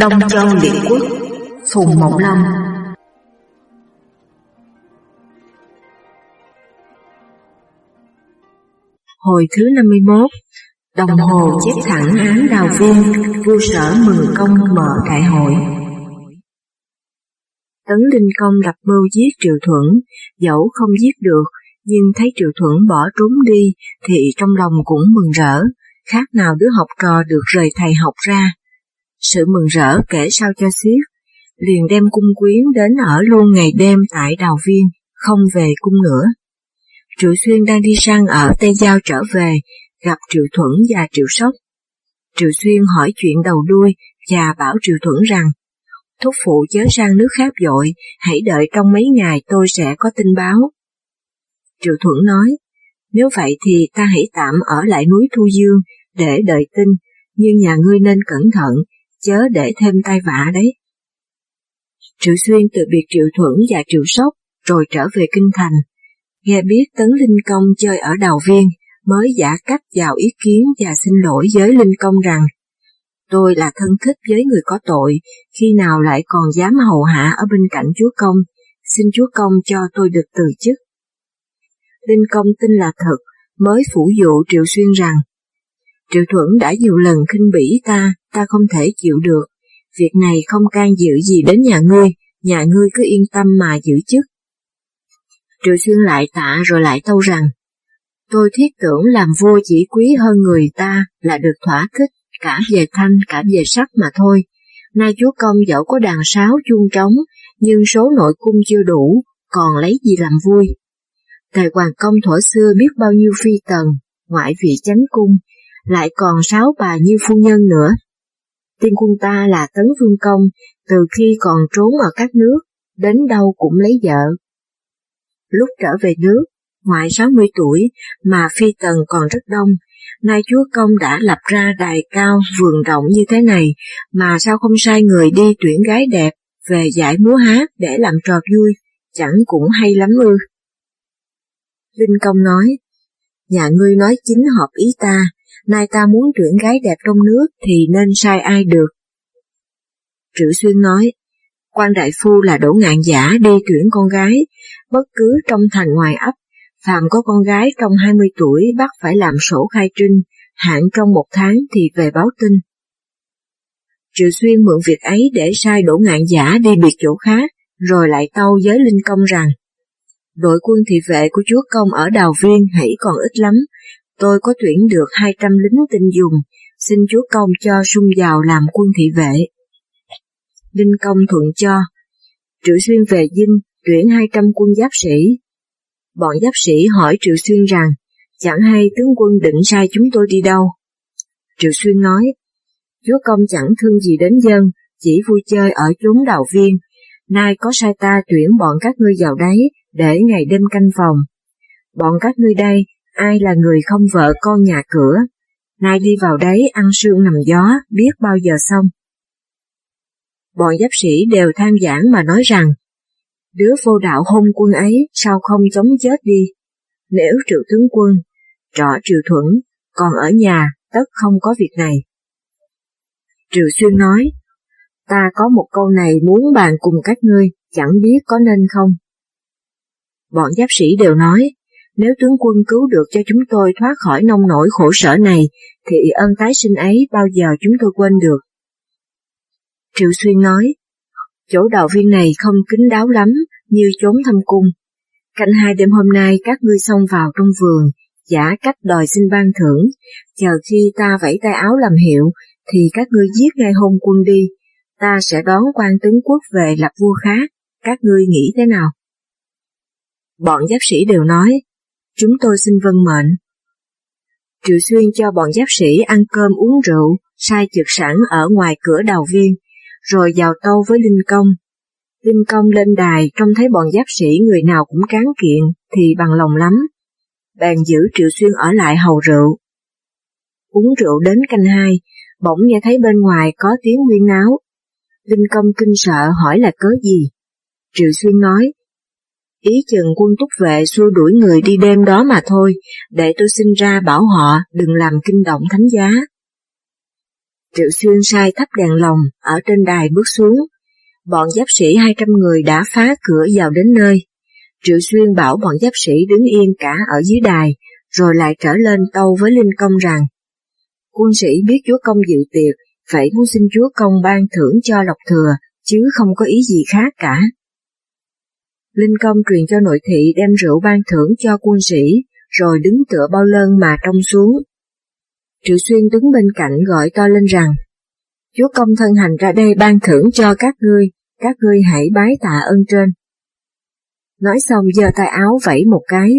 Đông Châu Liệt Quốc, Phùng Mộng Long Hồi thứ 51 Đồng hồ chép thẳng án đào viên Vua sở mừng công mở đại hội. Tấn Linh Công lập mưu giết Triệu Thuận Dẫu không giết được, Nhưng thấy Triệu Thuận bỏ trốn đi Thì trong lòng cũng mừng rỡ, Khác nào đứa học trò được rời thầy học ra sự mừng rỡ kể sao cho xiết, liền đem cung quyến đến ở luôn ngày đêm tại đào viên, không về cung nữa. Triệu Xuyên đang đi sang ở Tây Giao trở về, gặp Triệu Thuẫn và Triệu Sóc. Triệu Xuyên hỏi chuyện đầu đuôi và bảo Triệu Thuẫn rằng, thúc phụ chớ sang nước khác dội, hãy đợi trong mấy ngày tôi sẽ có tin báo. Triệu Thuẫn nói, nếu vậy thì ta hãy tạm ở lại núi Thu Dương để đợi tin, nhưng nhà ngươi nên cẩn thận, chớ để thêm tai vạ đấy. Triệu Xuyên từ biệt Triệu Thuẫn và Triệu Sóc rồi trở về Kinh Thành. Nghe biết Tấn Linh Công chơi ở Đào Viên, mới giả cách vào ý kiến và xin lỗi với Linh Công rằng Tôi là thân thích với người có tội, khi nào lại còn dám hầu hạ ở bên cạnh Chúa Công, xin Chúa Công cho tôi được từ chức. Linh Công tin là thật, mới phủ dụ Triệu Xuyên rằng Triệu Thuẫn đã nhiều lần khinh bỉ ta, ta không thể chịu được. Việc này không can dự gì đến nhà ngươi, nhà ngươi cứ yên tâm mà giữ chức. Triệu Xuyên lại tạ rồi lại tâu rằng, tôi thiết tưởng làm vua chỉ quý hơn người ta là được thỏa thích, cả về thanh cả về sắc mà thôi. Nay chúa công dẫu có đàn sáo chuông trống, nhưng số nội cung chưa đủ, còn lấy gì làm vui. Tề Hoàng Công thổ xưa biết bao nhiêu phi tần, ngoại vị chánh cung, lại còn sáu bà như phu nhân nữa. Tiên quân ta là Tấn Vương Công, từ khi còn trốn ở các nước, đến đâu cũng lấy vợ. Lúc trở về nước, ngoại 60 tuổi mà phi tần còn rất đông, nay chúa công đã lập ra đài cao vườn rộng như thế này, mà sao không sai người đi tuyển gái đẹp về giải múa hát để làm trò vui, chẳng cũng hay lắm ư. Linh công nói, nhà ngươi nói chính hợp ý ta, nay ta muốn tuyển gái đẹp trong nước thì nên sai ai được. Triệu Xuyên nói, quan đại phu là đổ ngạn giả đi tuyển con gái, bất cứ trong thành ngoài ấp, phàm có con gái trong 20 tuổi bắt phải làm sổ khai trinh, hạn trong một tháng thì về báo tin. Triệu Xuyên mượn việc ấy để sai đổ ngạn giả đi biệt chỗ khác, rồi lại tâu với Linh Công rằng, đội quân thị vệ của chúa công ở Đào Viên hãy còn ít lắm, tôi có tuyển được 200 lính tinh dùng, xin chúa công cho sung vào làm quân thị vệ. Đinh công thuận cho, Triệu Xuyên về dinh tuyển 200 quân giáp sĩ. Bọn giáp sĩ hỏi Triệu Xuyên rằng, chẳng hay tướng quân định sai chúng tôi đi đâu. Triệu Xuyên nói, chúa công chẳng thương gì đến dân, chỉ vui chơi ở chốn đào viên, nay có sai ta tuyển bọn các ngươi vào đấy, để ngày đêm canh phòng. Bọn các ngươi đây ai là người không vợ con nhà cửa, nay đi vào đấy ăn sương nằm gió, biết bao giờ xong. Bọn giáp sĩ đều tham giảng mà nói rằng, đứa vô đạo hôn quân ấy sao không chống chết đi, nếu triệu tướng quân, trọ triệu thuẫn, còn ở nhà tất không có việc này. Triệu Xuyên nói, ta có một câu này muốn bàn cùng các ngươi, chẳng biết có nên không. Bọn giáp sĩ đều nói, nếu tướng quân cứu được cho chúng tôi thoát khỏi nông nổi khổ sở này, thì ơn tái sinh ấy bao giờ chúng tôi quên được. Triệu Xuyên nói, chỗ đạo viên này không kín đáo lắm, như chốn thâm cung. Cạnh hai đêm hôm nay các ngươi xông vào trong vườn, giả cách đòi xin ban thưởng, chờ khi ta vẫy tay áo làm hiệu, thì các ngươi giết ngay hôn quân đi, ta sẽ đón quan tướng quốc về lập vua khác, các ngươi nghĩ thế nào? Bọn giáp sĩ đều nói, chúng tôi xin vân mệnh. Triệu Xuyên cho bọn giáp sĩ ăn cơm uống rượu, sai trực sẵn ở ngoài cửa đào viên, rồi vào tâu với Linh Công. Linh Công lên đài trông thấy bọn giáp sĩ người nào cũng cán kiện thì bằng lòng lắm. Bèn giữ Triệu Xuyên ở lại hầu rượu. Uống rượu đến canh hai, bỗng nghe thấy bên ngoài có tiếng nguyên náo. Linh Công kinh sợ hỏi là cớ gì. Triệu Xuyên nói, Ý chừng quân túc vệ xua đuổi người đi đêm đó mà thôi, để tôi xin ra bảo họ đừng làm kinh động thánh giá. Triệu Xuyên sai thắp đèn lồng ở trên đài bước xuống. Bọn giáp sĩ 200 người đã phá cửa vào đến nơi. Triệu Xuyên bảo bọn giáp sĩ đứng yên cả ở dưới đài, rồi lại trở lên tâu với Linh Công rằng Quân sĩ biết Chúa Công dự tiệc, phải muốn xin Chúa Công ban thưởng cho Lộc Thừa, chứ không có ý gì khác cả. Linh Công truyền cho nội thị đem rượu ban thưởng cho quân sĩ, rồi đứng tựa bao lơn mà trông xuống. Triệu Xuyên đứng bên cạnh gọi to lên rằng, Chúa Công thân hành ra đây ban thưởng cho các ngươi, các ngươi hãy bái tạ ơn trên. Nói xong giơ tay áo vẫy một cái.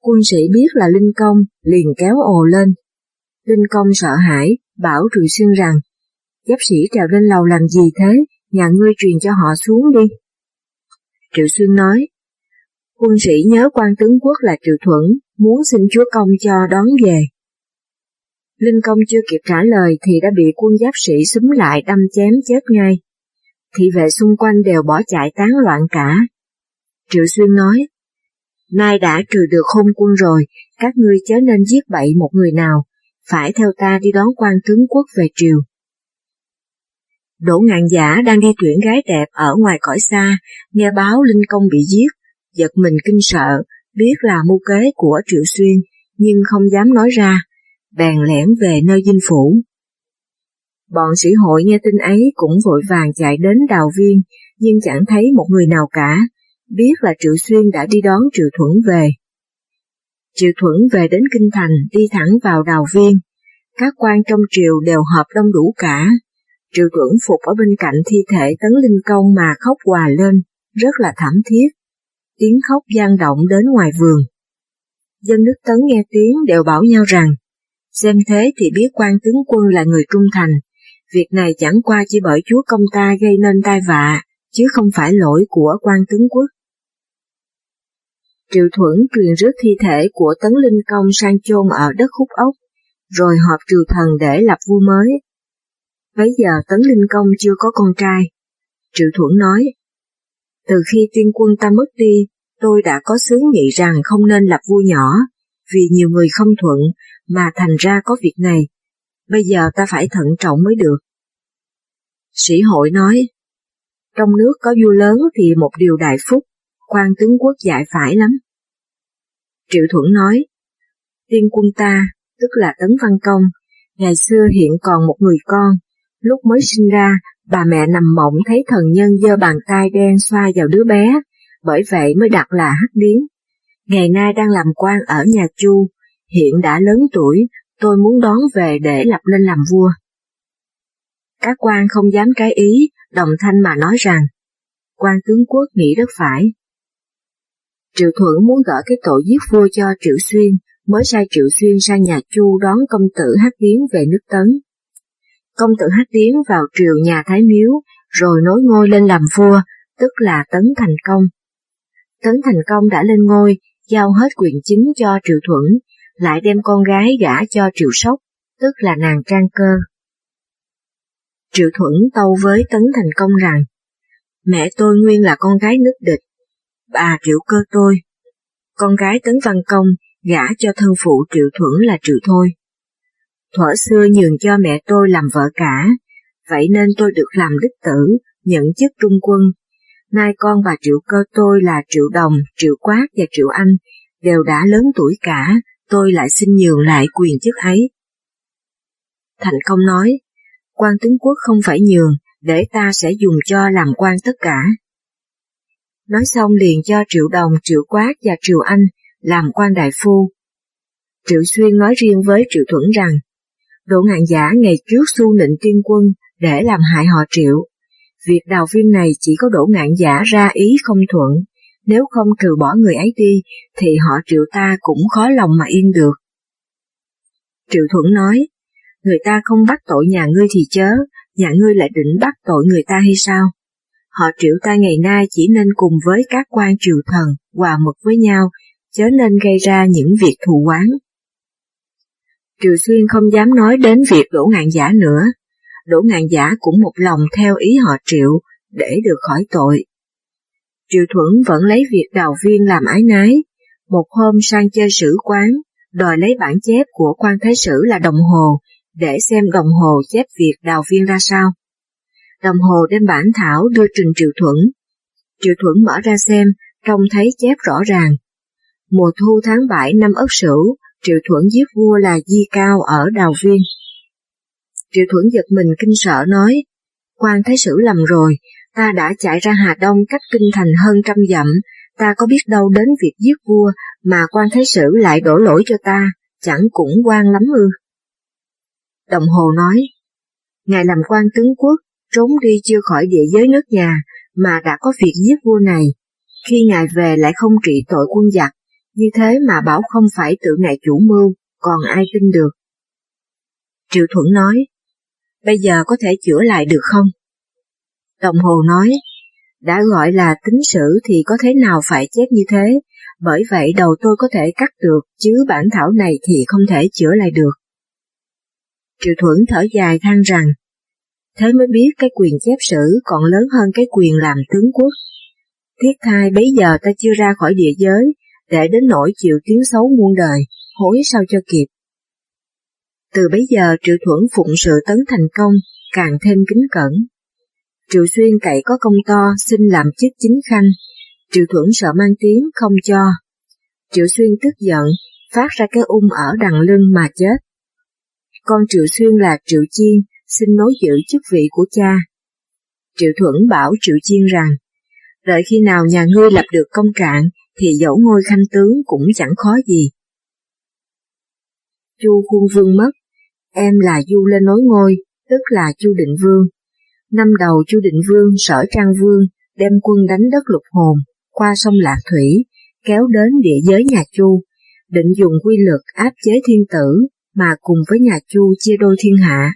Quân sĩ biết là Linh Công, liền kéo ồ lên. Linh Công sợ hãi, bảo Triệu Xuyên rằng, giáp sĩ trèo lên lầu làm gì thế, nhà ngươi truyền cho họ xuống đi. Triệu Xuyên nói, quân sĩ nhớ quan tướng quốc là Triệu Thuẫn, muốn xin chúa công cho đón về. Linh công chưa kịp trả lời thì đã bị quân giáp sĩ súng lại đâm chém chết ngay. Thị vệ xung quanh đều bỏ chạy tán loạn cả. Triệu Xuyên nói, Nay đã trừ được hôn quân rồi, các ngươi chớ nên giết bậy một người nào, phải theo ta đi đón quan tướng quốc về triều. Đỗ ngạn giả đang đi tuyển gái đẹp ở ngoài cõi xa, nghe báo Linh Công bị giết, giật mình kinh sợ, biết là mưu kế của Triệu Xuyên, nhưng không dám nói ra, bèn lẻn về nơi dinh phủ. Bọn sĩ hội nghe tin ấy cũng vội vàng chạy đến đào viên, nhưng chẳng thấy một người nào cả, biết là Triệu Xuyên đã đi đón Triệu Thuẫn về. Triệu Thuẫn về đến Kinh Thành đi thẳng vào đào viên, các quan trong triều đều họp đông đủ cả, Triệu Tuẩn phục ở bên cạnh thi thể tấn linh công mà khóc hòa lên, rất là thảm thiết. Tiếng khóc gian động đến ngoài vườn. Dân nước tấn nghe tiếng đều bảo nhau rằng, xem thế thì biết quan tướng quân là người trung thành, việc này chẳng qua chỉ bởi chúa công ta gây nên tai vạ, chứ không phải lỗi của quan tướng quốc. Triệu Thuẫn truyền rước thi thể của Tấn Linh Công sang chôn ở đất khúc ốc, rồi họp triều thần để lập vua mới. Bấy giờ Tấn Linh Công chưa có con trai. Triệu Thuẫn nói, từ khi tiên quân ta mất đi, tôi đã có sướng nghĩ rằng không nên lập vua nhỏ, vì nhiều người không thuận, mà thành ra có việc này. Bây giờ ta phải thận trọng mới được. Sĩ hội nói, trong nước có vua lớn thì một điều đại phúc, quan tướng quốc dạy phải lắm. Triệu Thuẫn nói, tiên quân ta, tức là Tấn Văn Công, ngày xưa hiện còn một người con, Lúc mới sinh ra, bà mẹ nằm mộng thấy thần nhân giơ bàn tay đen xoa vào đứa bé, bởi vậy mới đặt là hắc điến. Ngày nay đang làm quan ở nhà Chu, hiện đã lớn tuổi, tôi muốn đón về để lập lên làm vua. Các quan không dám trái ý, đồng thanh mà nói rằng, quan tướng quốc nghĩ rất phải. Triệu Thuận muốn gỡ cái tội giết vua cho Triệu Xuyên, mới sai Triệu Xuyên sang nhà Chu đón công tử Hắc Điến về nước Tấn công tử Hát Tiến vào triều nhà Thái Miếu, rồi nối ngôi lên làm vua, tức là Tấn Thành Công. Tấn Thành Công đã lên ngôi, giao hết quyền chính cho Triệu Thuẫn, lại đem con gái gả cho Triệu Sóc, tức là nàng Trang Cơ. Triệu Thuẫn tâu với Tấn Thành Công rằng, mẹ tôi nguyên là con gái nước địch, bà Triệu Cơ tôi. Con gái Tấn Văn Công gả cho thân phụ Triệu Thuẫn là Triệu Thôi thuở xưa nhường cho mẹ tôi làm vợ cả, vậy nên tôi được làm đích tử, nhận chức trung quân. Nay con bà Triệu Cơ tôi là Triệu Đồng, Triệu Quát và Triệu Anh, đều đã lớn tuổi cả, tôi lại xin nhường lại quyền chức ấy. Thành công nói, quan tướng quốc không phải nhường, để ta sẽ dùng cho làm quan tất cả. Nói xong liền cho Triệu Đồng, Triệu Quát và Triệu Anh làm quan đại phu. Triệu Xuyên nói riêng với Triệu Thuẫn rằng, Đỗ ngạn giả ngày trước xu nịnh tiên quân để làm hại họ triệu. Việc đào viên này chỉ có đỗ ngạn giả ra ý không thuận, nếu không trừ bỏ người ấy đi thì họ triệu ta cũng khó lòng mà yên được. Triệu thuận nói, người ta không bắt tội nhà ngươi thì chớ, nhà ngươi lại định bắt tội người ta hay sao? Họ triệu ta ngày nay chỉ nên cùng với các quan triều thần hòa mực với nhau, chớ nên gây ra những việc thù oán. Kiều Xuyên không dám nói đến việc đổ ngạn giả nữa. Đổ ngạn giả cũng một lòng theo ý họ Triệu để được khỏi tội. Triệu Thuẫn vẫn lấy việc đào viên làm ái nái. Một hôm sang chơi sử quán, đòi lấy bản chép của quan thái sử là đồng hồ, để xem đồng hồ chép việc đào viên ra sao. Đồng hồ đem bản thảo đưa trình Triệu Thuẫn. Triệu Thuẫn mở ra xem, trông thấy chép rõ ràng. Mùa thu tháng 7 năm Ất Sửu, Triệu Thuận giết vua là Di Cao ở Đào Viên. Triệu Thuận giật mình kinh sợ nói, quan thái sử lầm rồi, ta đã chạy ra Hà Đông cách kinh thành hơn trăm dặm, ta có biết đâu đến việc giết vua mà quan thái sử lại đổ lỗi cho ta, chẳng cũng quan lắm ư. Đồng Hồ nói, Ngài làm quan tướng quốc, trốn đi chưa khỏi địa giới nước nhà, mà đã có việc giết vua này, khi Ngài về lại không trị tội quân giặc, như thế mà bảo không phải tự Ngài chủ mưu, còn ai tin được. Triệu Thuận nói, bây giờ có thể chữa lại được không? Đồng Hồ nói, đã gọi là tính sử thì có thế nào phải chết như thế, bởi vậy đầu tôi có thể cắt được, chứ bản thảo này thì không thể chữa lại được. Triệu Thuận thở dài than rằng, thế mới biết cái quyền chép sử còn lớn hơn cái quyền làm tướng quốc. Thiết thai bấy giờ ta chưa ra khỏi địa giới, để đến nỗi chịu tiếng xấu muôn đời, hối sao cho kịp. Từ bấy giờ Triệu Thuận phụng sự tấn thành công, càng thêm kính cẩn. Triệu Xuyên cậy có công to xin làm chức chính khanh, Triệu Thuận sợ mang tiếng không cho. Triệu Xuyên tức giận, phát ra cái ung ở đằng lưng mà chết. Con Triệu Xuyên là Triệu Chiên, xin nối giữ chức vị của cha. Triệu Thuận bảo Triệu Chiên rằng, đợi khi nào nhà ngươi lập được công trạng, thì dẫu ngôi khanh tướng cũng chẳng khó gì. Chu Khuôn Vương mất, em là Du lên nối ngôi, tức là Chu Định Vương. Năm đầu Chu Định Vương sở Trang Vương đem quân đánh đất lục hồn, qua sông Lạc Thủy, kéo đến địa giới nhà Chu, định dùng quy lực áp chế thiên tử, mà cùng với nhà Chu chia đôi thiên hạ.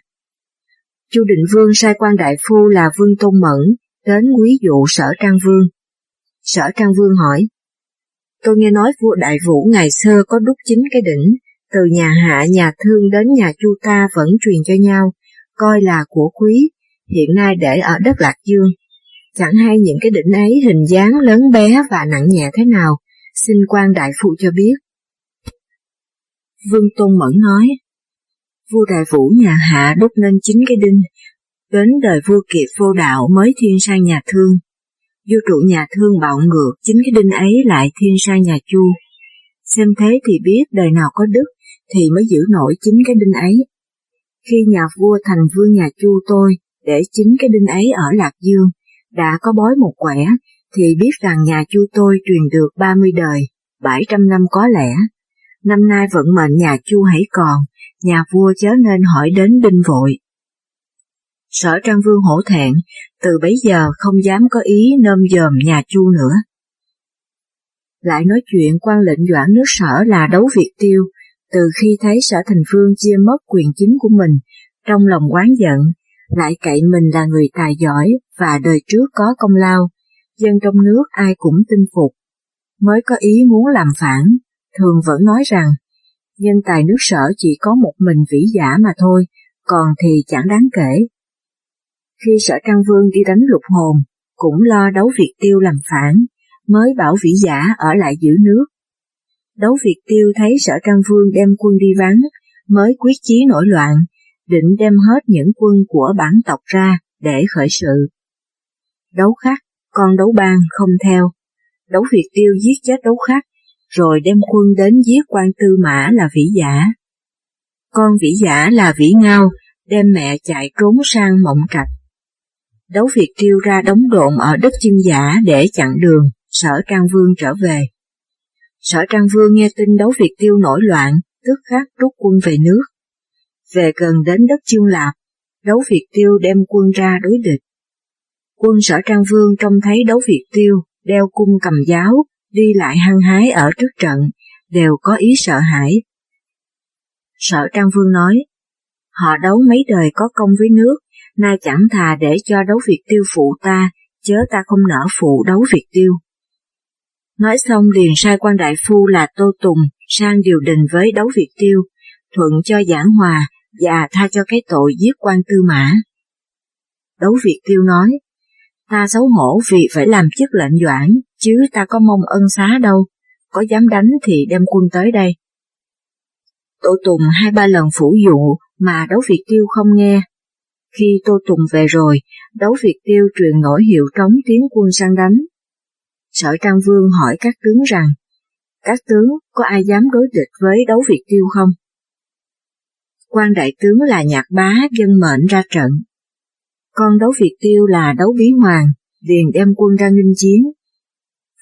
Chu Định Vương sai quan đại phu là Vương Tôn Mẫn đến quý dụ Sở Trang Vương. Sở Trang Vương hỏi, Tôi nghe nói vua Đại Vũ ngày xưa có đúc chính cái đỉnh, từ nhà hạ nhà thương đến nhà Chu ta vẫn truyền cho nhau, coi là của quý, hiện nay để ở đất Lạc Dương. Chẳng hay những cái đỉnh ấy hình dáng lớn bé và nặng nhẹ thế nào, xin quan đại phụ cho biết. Vương Tôn Mẫn nói, vua đại vũ nhà Hạ đúc nên chính cái đinh, đến đời vua kiệt vô đạo mới thiên sang nhà thương. Vua trụ nhà thương bạo ngược chính cái đinh ấy lại thiên sang nhà chu. Xem thế thì biết đời nào có đức thì mới giữ nổi chính cái đinh ấy. Khi nhà vua thành vương nhà chu tôi để chính cái đinh ấy ở Lạc Dương, đã có bói một quẻ, thì biết rằng nhà chu tôi truyền được 30 đời, 700 năm có lẽ. Năm nay vận mệnh nhà chu hãy còn, nhà vua chớ nên hỏi đến đinh vội. Sở Trang Vương hổ thẹn, từ bấy giờ không dám có ý nôm dòm nhà chu nữa. Lại nói chuyện quan lệnh doãn nước sở là đấu Việt tiêu, từ khi thấy sở thành vương chia mất quyền chính của mình, trong lòng quán giận, lại cậy mình là người tài giỏi và đời trước có công lao, dân trong nước ai cũng tin phục. Mới có ý muốn làm phản, thường vẫn nói rằng, nhân tài nước sở chỉ có một mình vĩ giả mà thôi, còn thì chẳng đáng kể. Khi sở Trang Vương đi đánh lục hồn, cũng lo đấu Việt Tiêu làm phản, mới bảo vĩ giả ở lại giữ nước. Đấu Việt Tiêu thấy sở Trang Vương đem quân đi vắng, mới quyết chí nổi loạn, định đem hết những quân của bản tộc ra để khởi sự. Đấu khắc, con đấu bang không theo. Đấu Việt Tiêu giết chết đấu khắc, rồi đem quân đến giết quan tư mã là vĩ giả. Con vĩ giả là vĩ ngao, đem mẹ chạy trốn sang mộng cạch Đấu Việt Tiêu ra đóng độn ở đất chân giả để chặn đường, sở Trang Vương trở về. Sở Trang Vương nghe tin đấu Việt Tiêu nổi loạn, tức khắc rút quân về nước về gần đến đất Chương Lạp, đấu Việt Tiêu đem quân ra đối địch. Quân sở Trang Vương trông thấy đấu Việt Tiêu, đeo cung cầm giáo, đi lại hăng hái ở trước trận, đều có ý sợ hãi. Sở Trang Vương nói, họ đấu mấy đời có công với nước, nay chẳng thà để cho đấu Việt Tiêu phụ ta, chớ ta không nỡ phụ đấu Việt Tiêu. Nói xong liền sai quan đại phu là Tô Tùng sang điều đình với đấu Việt Tiêu, thuận cho giảng hòa, và tha cho cái tội giết quan tư mã. Đấu Việt Tiêu nói, ta xấu hổ vì phải làm chức lệnh doãn, chứ ta có mong ân xá đâu, có dám đánh thì đem quân tới đây. Tô Tùng hai ba lần phủ dụ mà đấu Việt Tiêu không nghe. Khi Tô Tùng về rồi, đấu Việt Tiêu truyền nổi hiệu trống tiến quân sang đánh. Sở Trang Vương hỏi các tướng rằng, các tướng có ai dám đối địch với đấu Việt Tiêu không? quan đại tướng là nhạc bá dân mệnh ra trận. Con đấu Việt Tiêu là đấu bí hoàng, liền đem quân ra nghinh chiến.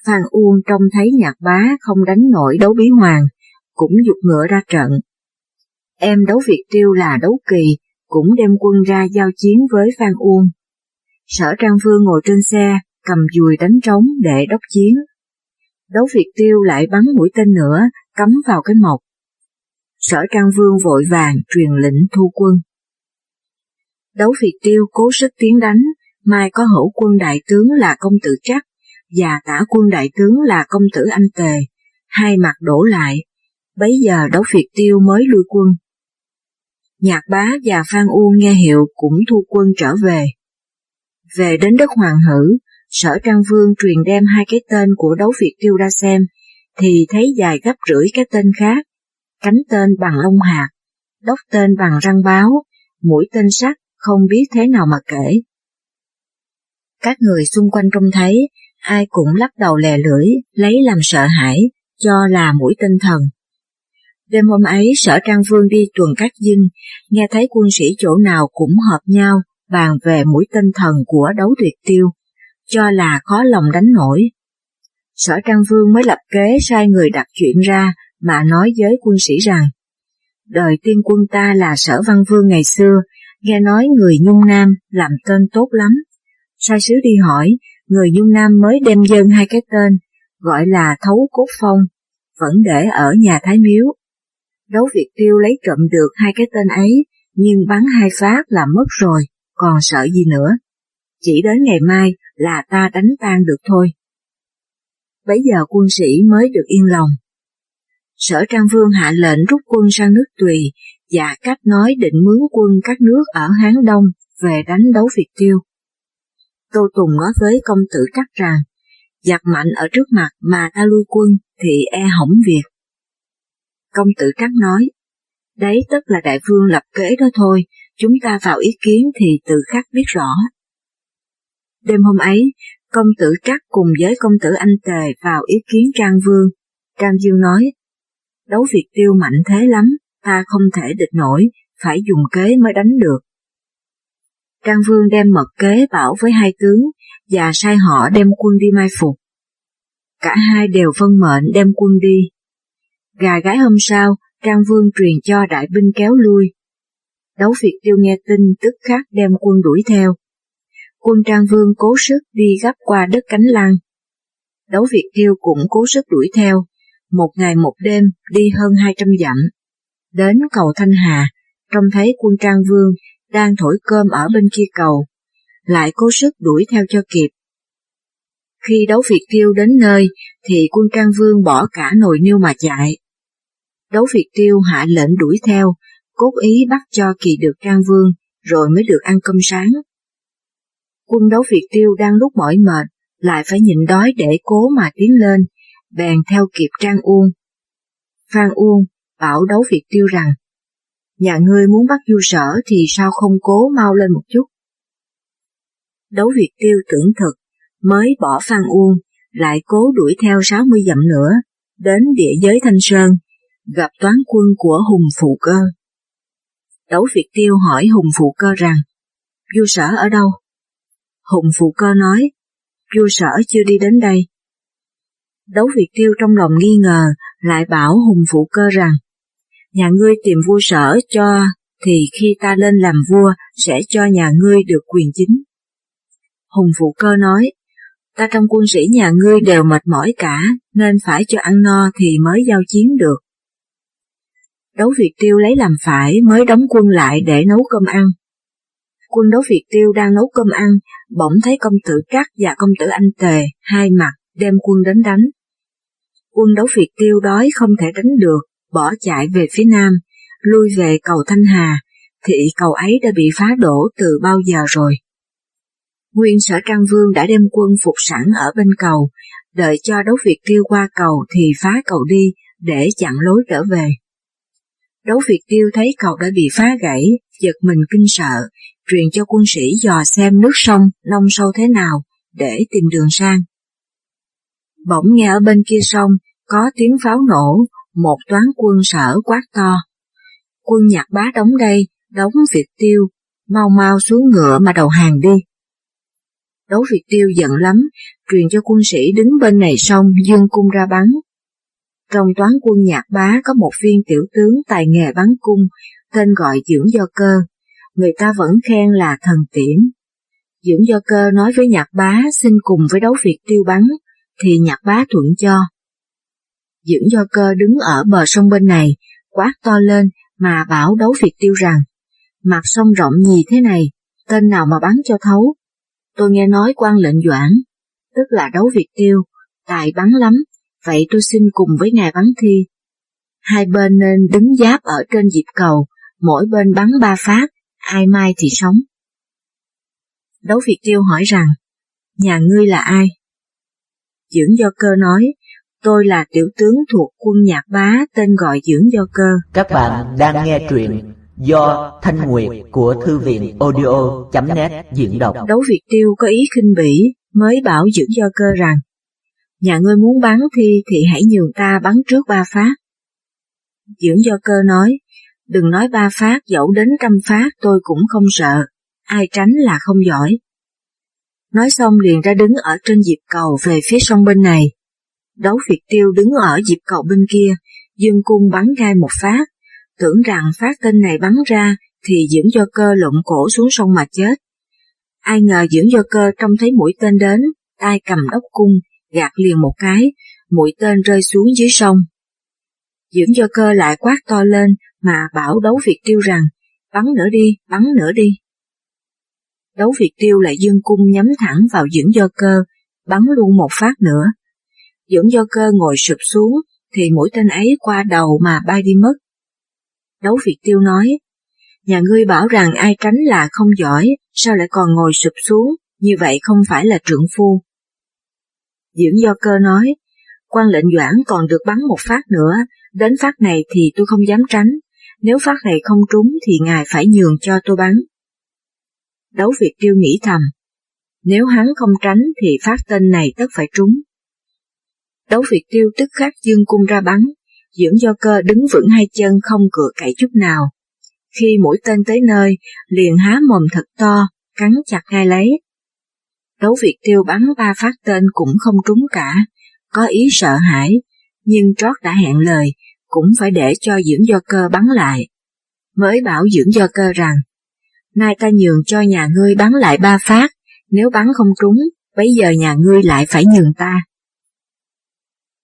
Phan Uông trông thấy nhạc bá không đánh nổi đấu bí hoàng, cũng dục ngựa ra trận. Em đấu Việt Tiêu là đấu kỳ, cũng đem quân ra giao chiến với Phan Uông. Sở Trang Vương ngồi trên xe, cầm dùi đánh trống để đốc chiến. Đấu Việt Tiêu lại bắn mũi tên nữa, cắm vào cái mộc. Sở Trang Vương vội vàng truyền lệnh thu quân. Đấu Việt Tiêu cố sức tiến đánh, mai có hữu quân đại tướng là công tử Trắc, và tả quân đại tướng là công tử Anh Tề, hai mặt đổ lại, bấy giờ đấu Việt Tiêu mới lui quân. Nhạc bá và Phan U nghe hiệu cũng thu quân trở về. Về đến đất Hoàng Hử, Sở Trang Vương truyền đem hai cái tên của đấu Việt Tiêu ra xem, thì thấy dài gấp rưỡi cái tên khác, cánh tên bằng lông hạt, đốc tên bằng răng báo, mũi tên sắt, không biết thế nào mà kể. Các người xung quanh trông thấy, ai cũng lắc đầu lè lưỡi, lấy làm sợ hãi, cho là mũi tên thần. Đêm hôm ấy sở trang vương đi tuần các dinh, nghe thấy quân sĩ chỗ nào cũng hợp nhau, bàn về mũi tinh thần của đấu tuyệt tiêu, cho là khó lòng đánh nổi. Sở trang vương mới lập kế sai người đặt chuyện ra, mà nói với quân sĩ rằng, đời tiên quân ta là sở văn vương ngày xưa, nghe nói người Nhung Nam làm tên tốt lắm. Sai sứ đi hỏi, người Nhung Nam mới đem dân hai cái tên, gọi là Thấu Cốt Phong, vẫn để ở nhà Thái Miếu. Đấu Việt Tiêu lấy trộm được hai cái tên ấy, nhưng bắn hai phát là mất rồi, còn sợ gì nữa. Chỉ đến ngày mai là ta đánh tan được thôi. Bấy giờ quân sĩ mới được yên lòng. Sở Trang Vương hạ lệnh rút quân sang nước Tùy và cách nói định mướn quân các nước ở Hán Đông về đánh đấu Việt Tiêu. Tô Tùng nói với công tử cắt rằng, giặc mạnh ở trước mặt mà ta lui quân thì e hỏng việc. Công tử Trắc nói, đấy tức là đại vương lập kế đó thôi, chúng ta vào ý kiến thì tự khắc biết rõ. Đêm hôm ấy, công tử Trắc cùng với công tử Anh Tề vào ý kiến Trang Vương. Trang Dương nói, đấu Việt Tiêu mạnh thế lắm, ta không thể địch nổi, phải dùng kế mới đánh được. Trang Vương đem mật kế bảo với hai tướng và sai họ đem quân đi mai phục. Cả hai đều phân mệnh đem quân đi. Gà gái hôm sau, Trang Vương truyền cho đại binh kéo lui. Đấu Việt Tiêu nghe tin tức khắc đem quân đuổi theo. Quân Trang Vương cố sức đi gấp qua đất cánh lăng. Đấu Việt Tiêu cũng cố sức đuổi theo, một ngày một đêm đi hơn 200 dặm. Đến cầu Thanh Hà, trông thấy quân Trang Vương đang thổi cơm ở bên kia cầu, lại cố sức đuổi theo cho kịp. Khi đấu Việt Tiêu đến nơi, thì quân Trang Vương bỏ cả nồi niêu mà chạy. Đấu Việt Tiêu hạ lệnh đuổi theo, cốt ý bắt cho kỳ được Trang Vương, rồi mới được ăn cơm sáng. Quân đấu Việt Tiêu đang lúc mỏi mệt, lại phải nhịn đói để cố mà tiến lên, bèn theo kịp Trang Uông. Phan Uông bảo đấu Việt Tiêu rằng, nhà ngươi muốn bắt du sở thì sao không cố mau lên một chút. Đấu Việt Tiêu tưởng thực, mới bỏ Phan Uông, lại cố đuổi theo 60 dặm nữa, đến địa giới Thanh Sơn, gặp toán quân của Hùng Phụ Cơ. Đấu Việt Tiêu hỏi Hùng Phụ Cơ rằng, vua sở ở đâu? Hùng Phụ Cơ nói, vua sở chưa đi đến đây. Đấu Việt Tiêu trong lòng nghi ngờ, lại bảo Hùng Phụ Cơ rằng, nhà ngươi tìm vua sở cho, thì khi ta lên làm vua sẽ cho nhà ngươi được quyền chính. Hùng Phụ Cơ nói, ta trong quân sĩ nhà ngươi đều mệt mỏi cả, nên phải cho ăn no thì mới giao chiến được. Đấu Việt Tiêu lấy làm phải mới đóng quân lại để nấu cơm ăn. Quân đấu Việt Tiêu đang nấu cơm ăn, bỗng thấy công tử cát và công tử Anh Tề, hai mặt, đem quân đến đánh. Quân đấu Việt Tiêu đói không thể đánh được, bỏ chạy về phía nam, lui về cầu Thanh Hà, thì cầu ấy đã bị phá đổ từ bao giờ rồi. Nguyên sở Trang Vương đã đem quân phục sẵn ở bên cầu, đợi cho đấu Việt Tiêu qua cầu thì phá cầu đi để chặn lối trở về. Đấu Việt Tiêu thấy cầu đã bị phá gãy, giật mình kinh sợ, truyền cho quân sĩ dò xem nước sông nông sâu thế nào để tìm đường sang. Bỗng nghe ở bên kia sông có tiếng pháo nổ, một toán quân sở quát to. Quân nhạc bá đóng đây, đóng Việt Tiêu, mau mau xuống ngựa mà đầu hàng đi. Đấu Việt Tiêu giận lắm, truyền cho quân sĩ đứng bên này sông dương cung ra bắn. Trong toán quân nhạc bá có một viên tiểu tướng tài nghề bắn cung, tên gọi Dưỡng Do Cơ, người ta vẫn khen là thần tiễn. Dưỡng Do Cơ nói với nhạc bá xin cùng với đấu việc Tiêu bắn, thì nhạc bá thuận cho. Dưỡng Do Cơ đứng ở bờ sông bên này, quát to lên mà bảo đấu việc Tiêu rằng, mặt sông rộng nhì thế này, tên nào mà bắn cho thấu. Tôi nghe nói quan lệnh doãn, tức là đấu việc Tiêu, tài bắn lắm, vậy tôi xin cùng với ngài bắn thi. Hai bên nên đứng giáp ở trên dịp cầu, mỗi bên bắn ba phát, ai mai thì sống. Đấu Việt Tiêu hỏi rằng, nhà ngươi là ai? Dưỡng do cơ nói, tôi là tiểu tướng thuộc quân nhạc bá tên gọi Dưỡng do cơ. Các bạn đang nghe truyện do Thanh Nguyệt của Thư viện audio.net diễn đọc. Đấu Việt Tiêu có ý khinh bỉ, mới bảo Dưỡng do cơ rằng, nhà ngươi muốn bắn thi thì hãy nhường ta bắn trước ba phát. Dưỡng do cơ nói, đừng nói ba phát dẫu đến trăm phát tôi cũng không sợ, ai tránh là không giỏi. Nói xong liền ra đứng ở trên dịp cầu về phía sông bên này. Đấu Việt Tiêu đứng ở dịp cầu bên kia, dương cung bắn gai một phát, tưởng rằng phát tên này bắn ra thì dưỡng do cơ lộn cổ xuống sông mà chết. Ai ngờ dưỡng do cơ trông thấy mũi tên đến, tay cầm đốc cung, gạt liền một cái, mũi tên rơi xuống dưới sông. Dưỡng do cơ lại quát to lên mà bảo đấu Việt Tiêu rằng, bắn nữa đi, bắn nữa đi. Đấu Việt Tiêu lại dương cung nhắm thẳng vào dưỡng do cơ, bắn luôn một phát nữa. Dưỡng do cơ ngồi sụp xuống, thì mũi tên ấy qua đầu mà bay đi mất. Đấu Việt Tiêu nói, nhà ngươi bảo rằng ai tránh là không giỏi, sao lại còn ngồi sụp xuống, như vậy không phải là trượng phu. Dưỡng do cơ nói, quan lệnh doãn còn được bắn một phát nữa, đến phát này thì tôi không dám tránh, nếu phát này không trúng thì ngài phải nhường cho tôi bắn. Đấu Việt Tiêu nghĩ thầm, nếu hắn không tránh thì phát tên này tất phải trúng. Đấu Việt Tiêu tức khắc dương cung ra bắn, dưỡng do cơ đứng vững hai chân không cựa cậy chút nào. Khi mũi tên tới nơi, liền há mồm thật to, cắn chặt ngay lấy. Đấu Việt Tiêu bắn ba phát tên cũng không trúng cả, có ý sợ hãi, nhưng trót đã hẹn lời, cũng phải để cho dưỡng do cơ bắn lại. Mới bảo dưỡng do cơ rằng, nay ta nhường cho nhà ngươi bắn lại ba phát, nếu bắn không trúng, bây giờ nhà ngươi lại phải nhường ta.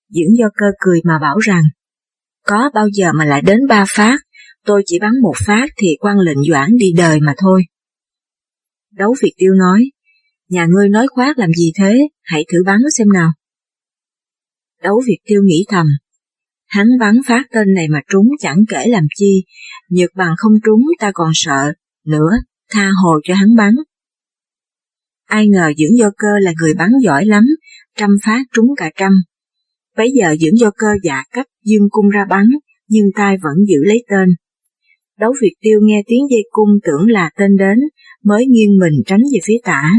Dưỡng do cơ cười mà bảo rằng, có bao giờ mà lại đến ba phát, tôi chỉ bắn một phát thì quan lệnh doãn đi đời mà thôi. Đấu Việt Tiêu nói, nhà ngươi nói khoác làm gì thế, hãy thử bắn xem nào. Đấu Việt Tiêu nghĩ thầm, hắn bắn phát tên này mà trúng chẳng kể làm chi, nhược bằng không trúng ta còn sợ, nữa, tha hồ cho hắn bắn. Ai ngờ dưỡng do cơ là người bắn giỏi lắm, trăm phát trúng cả trăm. Bấy giờ dưỡng do cơ giả cách dương cung ra bắn, nhưng tai vẫn giữ lấy tên. Đấu Việt Tiêu nghe tiếng dây cung tưởng là tên đến, mới nghiêng mình tránh về phía tả.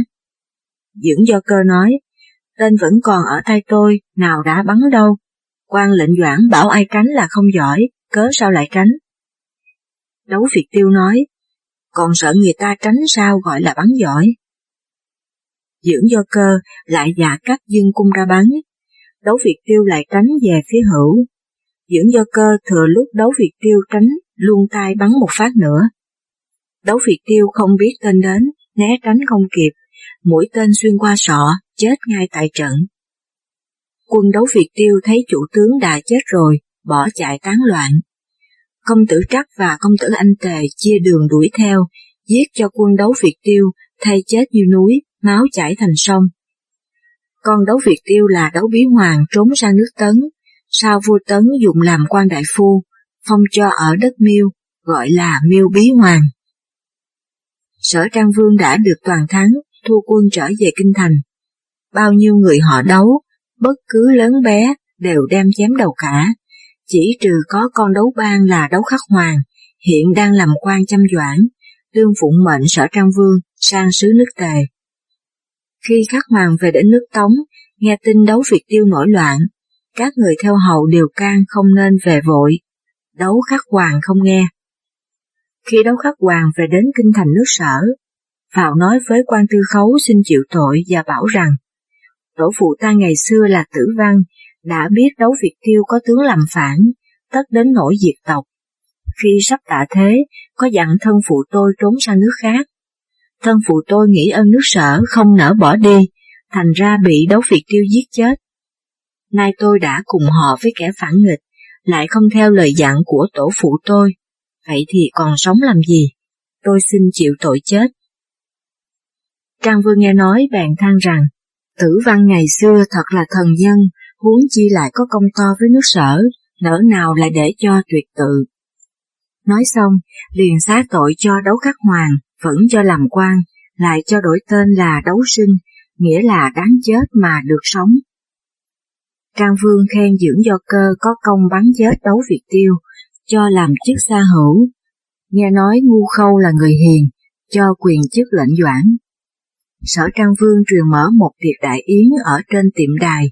Dưỡng do cơ nói, tên vẫn còn ở tay tôi, nào đã bắn đâu. quan lệnh doãn bảo ai tránh là không giỏi, cớ sao lại tránh? Đấu Việt Tiêu nói, còn sợ người ta tránh sao gọi là bắn giỏi. Dưỡng do cơ lại giả cắt dương cung ra bắn, đấu Việt Tiêu lại tránh về phía hữu. Dưỡng do cơ thừa lúc đấu Việt Tiêu tránh luôn tay bắn một phát nữa. Đấu Việt Tiêu không biết tên đến, né tránh không kịp, mũi tên xuyên qua sọ, chết ngay tại trận. Quân đấu Việt Tiêu thấy chủ tướng đã chết rồi, bỏ chạy tán loạn. Công tử Trắc và công tử Anh Tề chia đường đuổi theo, giết cho quân đấu Việt Tiêu, thay chết như núi, máu chảy thành sông. Con đấu Việt Tiêu là đấu bí hoàng trốn sang nước Tấn, sau vua Tấn dùng làm quan đại phu, phong cho ở đất Miêu, gọi là Miêu Bí Hoàng. Sở Trang Vương đã được toàn thắng, thua quân trở về Kinh Thành. Bao nhiêu người họ đấu, bất cứ lớn bé, đều đem chém đầu cả, chỉ trừ có con đấu ban là đấu khắc hoàng, hiện đang làm quan chăm doãn, tương phụng mệnh sở trang vương sang sứ nước tề. Khi khắc hoàng về đến nước Tống, nghe tin đấu Việt tiêu nổi loạn, các người theo hầu đều can không nên về vội. Đấu khắc hoàng không nghe. Khi đấu khắc hoàng về đến kinh thành nước sở, Phạo nói với quan tư khấu xin chịu tội và bảo rằng tổ phụ ta ngày xưa là tử văn, đã biết đấu Việt tiêu có tướng làm phản, tất đến nỗi diệt tộc. Khi sắp tạ thế, có dặn thân phụ tôi trốn sang nước khác. Thân phụ tôi nghĩ ơn nước sở không nỡ bỏ đi, thành ra bị đấu Việt tiêu giết chết. Nay tôi đã cùng họ với kẻ phản nghịch, lại không theo lời dặn của tổ phụ tôi, vậy thì còn sống làm gì? Tôi xin chịu tội chết. Trang Vương nghe nói bèn than rằng, tử văn ngày xưa thật là thần nhân, huống chi lại có công to với nước sở, nỡ nào lại để cho tuyệt tự. Nói xong, liền xá tội cho đấu khắc hoàng, vẫn cho làm quan, lại cho đổi tên là đấu sinh, nghĩa là đáng chết mà được sống. Trang Vương khen dưỡng do cơ có công bắn chết đấu Việt Tiêu, cho làm chức xa hữu. Nghe nói ngu khâu là người hiền, cho quyền chức lệnh doãn. Sở Trang Vương truyền mở một tiệc đại yến ở trên tiệm đài,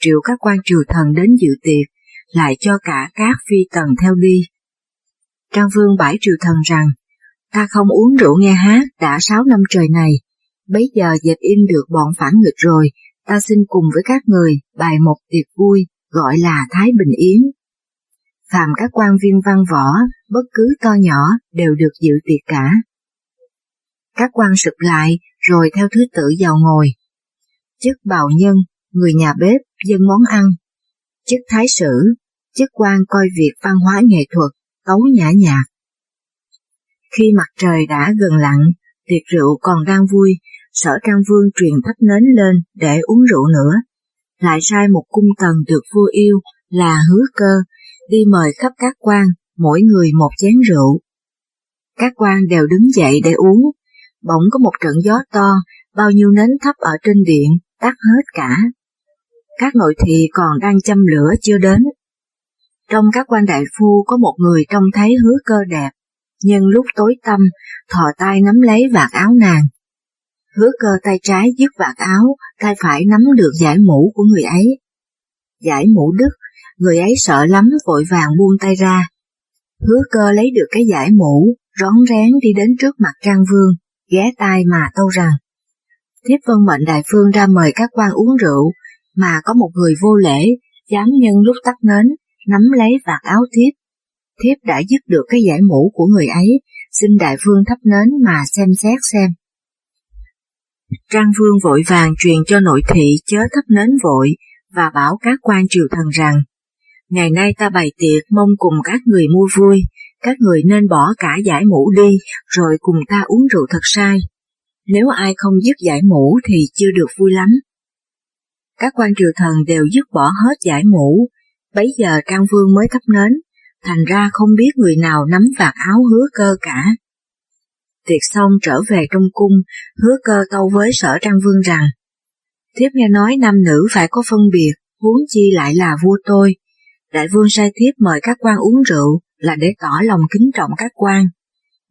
triệu các quan triều thần đến dự tiệc, lại cho cả các phi tần theo đi. Trang Vương bãi triều thần rằng, ta không uống rượu nghe hát đã sáu năm trời này, bấy giờ dẹp im được bọn phản nghịch rồi, ta xin cùng với các người bài một tiệc vui gọi là Thái Bình Yến. Phạm các quan viên văn võ, bất cứ to nhỏ đều được dự tiệc cả. Các quan sụp lại rồi theo thứ tự vào ngồi. Chức bào nhân, người nhà bếp, dân món ăn. Chức thái sử, chức quan coi việc văn hóa nghệ thuật, tấu nhã nhạc. Khi mặt trời đã gần lặn, tiệc rượu còn đang vui, sở trang vương truyền thắp nến lên để uống rượu nữa. Lại sai một cung tần được vua yêu là hứa cơ, đi mời khắp các quan, mỗi người một chén rượu. Các quan đều đứng dậy để uống, bỗng có một trận gió to, bao nhiêu nến thấp ở trên điện, tắt hết cả. Các nội thị còn đang châm lửa chưa đến. Trong các quan đại phu có một người trông thấy hứa cơ đẹp, nhưng lúc tối tăm, thò tay nắm lấy vạt áo nàng. Hứa cơ tay trái dứt vạt áo, tay phải nắm được giải mũ của người ấy. Giải mũ đứt, người ấy sợ lắm vội vàng buông tay ra. Hứa cơ lấy được cái giải mũ, rón rén đi đến trước mặt Trang Vương, ghé tai mà tâu rằng, thiếp vân mệnh đại phương ra mời các quan uống rượu, mà có một người vô lễ, dám nhân lúc tắt nến, nắm lấy vạt áo thiếp. Thiếp đã dứt được cái giải mũ của người ấy, xin đại phương thắp nến mà xem xét xem. Trang Vương vội vàng truyền cho nội thị chớ thắp nến vội và bảo các quan triều thần rằng Ngày nay ta bày tiệc mong cùng các người mua vui, các người nên bỏ cả giải mũ đi rồi cùng ta uống rượu thật sai. Nếu ai không dứt giải mũ thì chưa được vui lắm. Các quan triều thần đều dứt bỏ hết giải mũ, bấy giờ Trang Vương mới thắp nến, thành ra không biết người nào nắm vạt áo hứa cơ cả. Tiệc xong trở về trong cung, hứa cơ tâu với sở Trang Vương rằng, Thiếp nghe nói nam nữ phải có phân biệt, huống chi lại là vua tôi. Đại vương sai thiếp mời các quan uống rượu, là để tỏ lòng kính trọng các quan.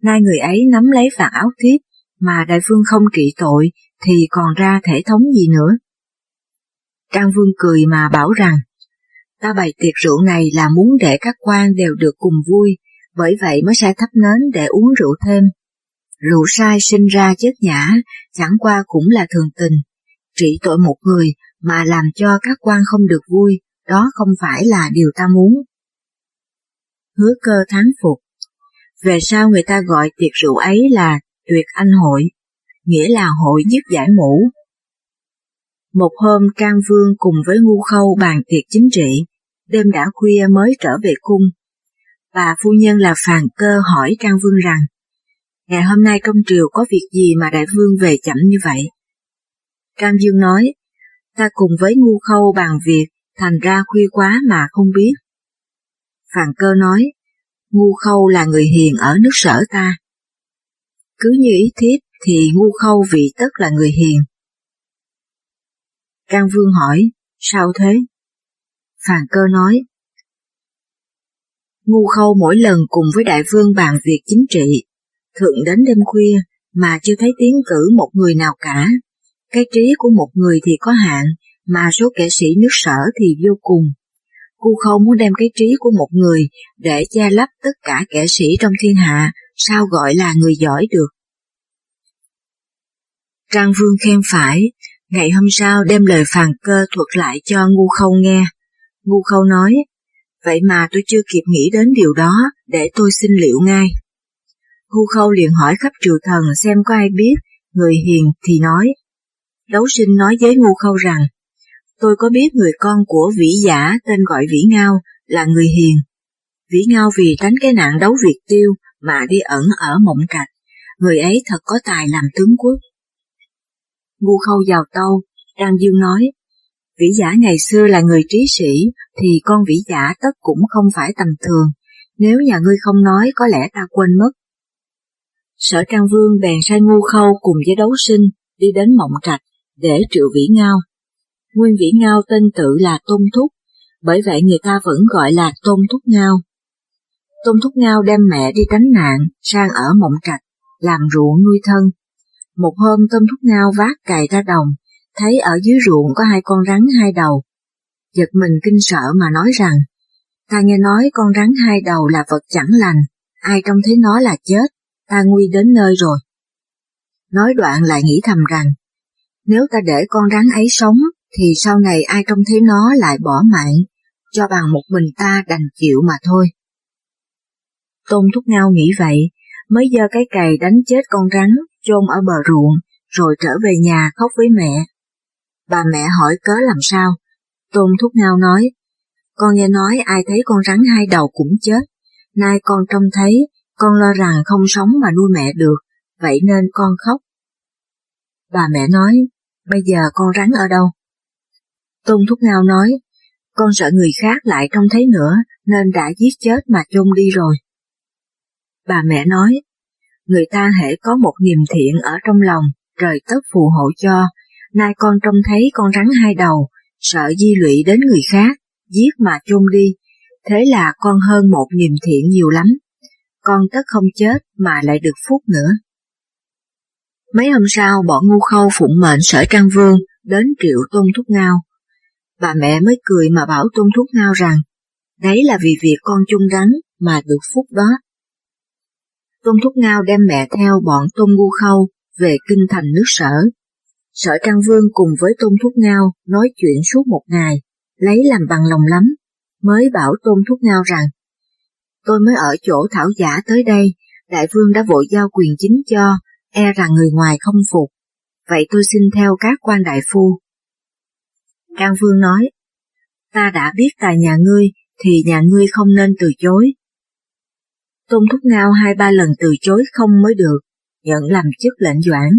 Nay người ấy nắm lấy vạt áo thiếp, mà đại vương không trị tội, thì còn ra thể thống gì nữa. Trang vương cười mà bảo rằng, ta bày tiệc rượu này là muốn để các quan đều được cùng vui, bởi vậy mới sai thắp nến để uống rượu thêm. Rượu sai sinh ra chết nhã, chẳng qua cũng là thường tình. Trị tội một người mà làm cho các quan không được vui, đó không phải là điều ta muốn hứa cơ thắng phục. Về sau người ta gọi tiệc rượu ấy là tuyệt anh hội, nghĩa là hội dứt giải mũ. Một hôm Trang Vương cùng với Ngu Khâu bàn tiệc chính trị, đêm đã khuya mới trở về cung. Bà phu nhân là Phàn Cơ hỏi Trang Vương rằng, ngày hôm nay trong triều có việc gì mà đại vương về chậm như vậy? Trang Dương nói, ta cùng với Ngu Khâu bàn việc, thành ra khuya quá mà không biết. Phàn cơ nói, ngu khâu là người hiền ở nước sở ta. Cứ như ý thiếp thì ngu khâu vị tất là người hiền. Can Vương hỏi, sao thế? Phàn cơ nói, Ngu khâu mỗi lần cùng với đại vương bàn việc chính trị, thượng đến đêm khuya mà chưa thấy tiến cử một người nào cả. Cái trí của một người thì có hạn, mà số kẻ sĩ nước sở thì vô cùng. Cu khâu muốn đem cái trí của một người để che lấp tất cả kẻ sĩ trong thiên hạ, sao gọi là người giỏi được. Trang Vương khen phải, ngày hôm sau đem lời phàn cơ thuật lại cho Ngu Khâu nghe. Ngu Khâu nói, vậy mà tôi chưa kịp nghĩ đến điều đó, để tôi xin liệu ngay. Ngu Khâu liền hỏi khắp triều thần xem có ai biết, người hiền thì nói. Đấu sinh nói với Ngu Khâu rằng, tôi có biết người con của vĩ giả tên gọi vĩ ngao là người hiền. Vĩ ngao vì tránh cái nạn đấu Việt tiêu mà đi ẩn ở mộng trạch, người ấy thật có tài làm tướng quốc. Ngu khâu vào tâu, Trang Dương nói, vĩ giả ngày xưa là người trí sĩ, thì con vĩ giả tất cũng không phải tầm thường, nếu nhà ngươi không nói có lẽ ta quên mất. Sở Trang Vương bèn sai ngu khâu cùng với đấu sinh đi đến mộng trạch để triệu vĩ ngao. Nguyên vĩ ngao tên tự là Tôn Thúc, bởi vậy người ta vẫn gọi là Tôn Thúc Ngao. Tôn Thúc Ngao đem mẹ đi tránh nạn sang ở mộng trạch, làm ruộng nuôi thân. Một hôm Tôn Thúc Ngao vác cày ra đồng, thấy ở dưới ruộng có hai con rắn hai đầu. Giật mình kinh sợ mà nói rằng, ta nghe nói con rắn hai đầu là vật chẳng lành, ai trông thấy nó là chết, ta nguy đến nơi rồi. Nói đoạn lại nghĩ thầm rằng, nếu ta để con rắn ấy sống, thì sau này ai trông thấy nó lại bỏ mạng, cho bằng một mình ta đành chịu mà thôi. Tôn Thúc Ngao nghĩ vậy, mới giơ cái cày đánh chết con rắn, chôn ở bờ ruộng, rồi trở về nhà khóc với mẹ. Bà mẹ hỏi cớ làm sao? Tôn Thúc Ngao nói, con nghe nói ai thấy con rắn hai đầu cũng chết, nay con trông thấy, con lo rằng không sống mà nuôi mẹ được, vậy nên con khóc. Bà mẹ nói, bây giờ con rắn ở đâu? Tôn Thúc Ngao nói, con sợ người khác lại trông thấy nữa nên đã giết chết mà chôn đi rồi. Bà mẹ nói, người ta hễ có một niềm thiện ở trong lòng, trời tất phù hộ cho, nay con trông thấy con rắn hai đầu, sợ di lụy đến người khác, giết mà chôn đi, thế là con hơn một niềm thiện nhiều lắm. Con tất không chết mà lại được phúc nữa. Mấy hôm sau bọn ngu khâu phụng mệnh sở trang vương đến triệu tôn thúc ngao. Bà mẹ mới cười mà bảo tôn thúc ngao rằng, đấy là vì việc con chung rắn mà được phúc đó. Tôn Thúc Ngao đem mẹ theo bọn Tôn Ngu Khâu về kinh thành nước sở. Sở Trang Vương cùng với Tôn Thúc Ngao nói chuyện suốt một ngày, lấy làm bằng lòng lắm, mới bảo Tôn Thúc Ngao rằng Tôi mới ở chỗ thảo giả tới đây, Đại Vương đã vội giao quyền chính cho, e rằng người ngoài không phục, vậy tôi xin theo các quan đại phu. Can Vương nói, ta đã biết tài nhà ngươi, thì nhà ngươi không nên từ chối, Tôn Thúc Ngao hai ba lần từ chối không mới được, nhận làm chức lệnh doãn.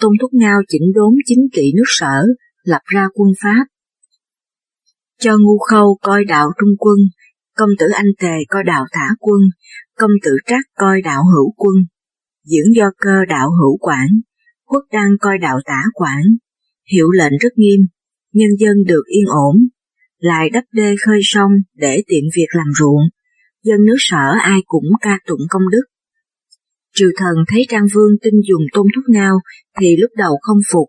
Tôn Thúc Ngao chỉnh đốn chính trị nước sở, lập ra quân Pháp. Cho ngu khâu coi đạo trung quân, công tử anh tề coi đạo thả quân, công tử trác coi đạo hữu quân, dưỡng do cơ đạo hữu quản, quốc đăng coi đạo tả quản, hiệu lệnh rất nghiêm, nhân dân được yên ổn, lại đắp đê khơi sông để tiện việc làm ruộng, dân nước sở ai cũng ca tụng công đức. Triều thần thấy Trang Vương tin dùng Tôn Thúc Ngao thì lúc đầu không phục,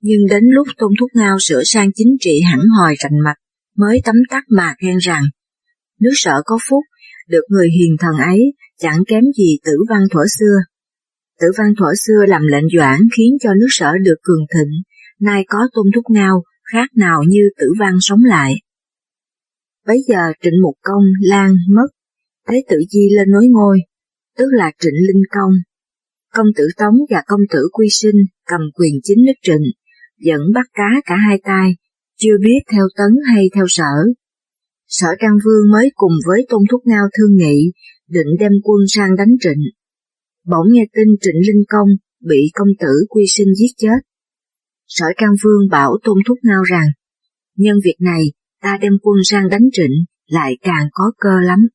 nhưng đến lúc Tôn Thúc Ngao sửa sang chính trị hẳn hòi rành mạch, mới tấm tắc mà khen rằng, nước sở có phúc, được người hiền thần ấy chẳng kém gì tử văn thuở xưa. Tử văn thuở xưa làm lệnh doãn khiến cho nước sở được cường thịnh, nay có Tôn Thúc Ngao khác nào như tử văn sống lại. Bấy giờ Trịnh Mục Công Lan mất, Thế tử Di lên nối ngôi, tức là Trịnh Linh Công. Công tử Tống và công tử Quy Sinh cầm quyền chính nước Trịnh, dẫn bắt cá cả hai tay, chưa biết theo tấn hay theo sở. Sở Trang Vương mới cùng với Tôn Thúc Ngao thương nghị, định đem quân sang đánh Trịnh. Bỗng nghe tin Trịnh Linh Công bị công tử Quy Sinh giết chết. Sở Cam Vương bảo Tôn Thúc Ngao rằng, nhân việc này ta đem quân sang đánh Trịnh lại càng có cơ lắm.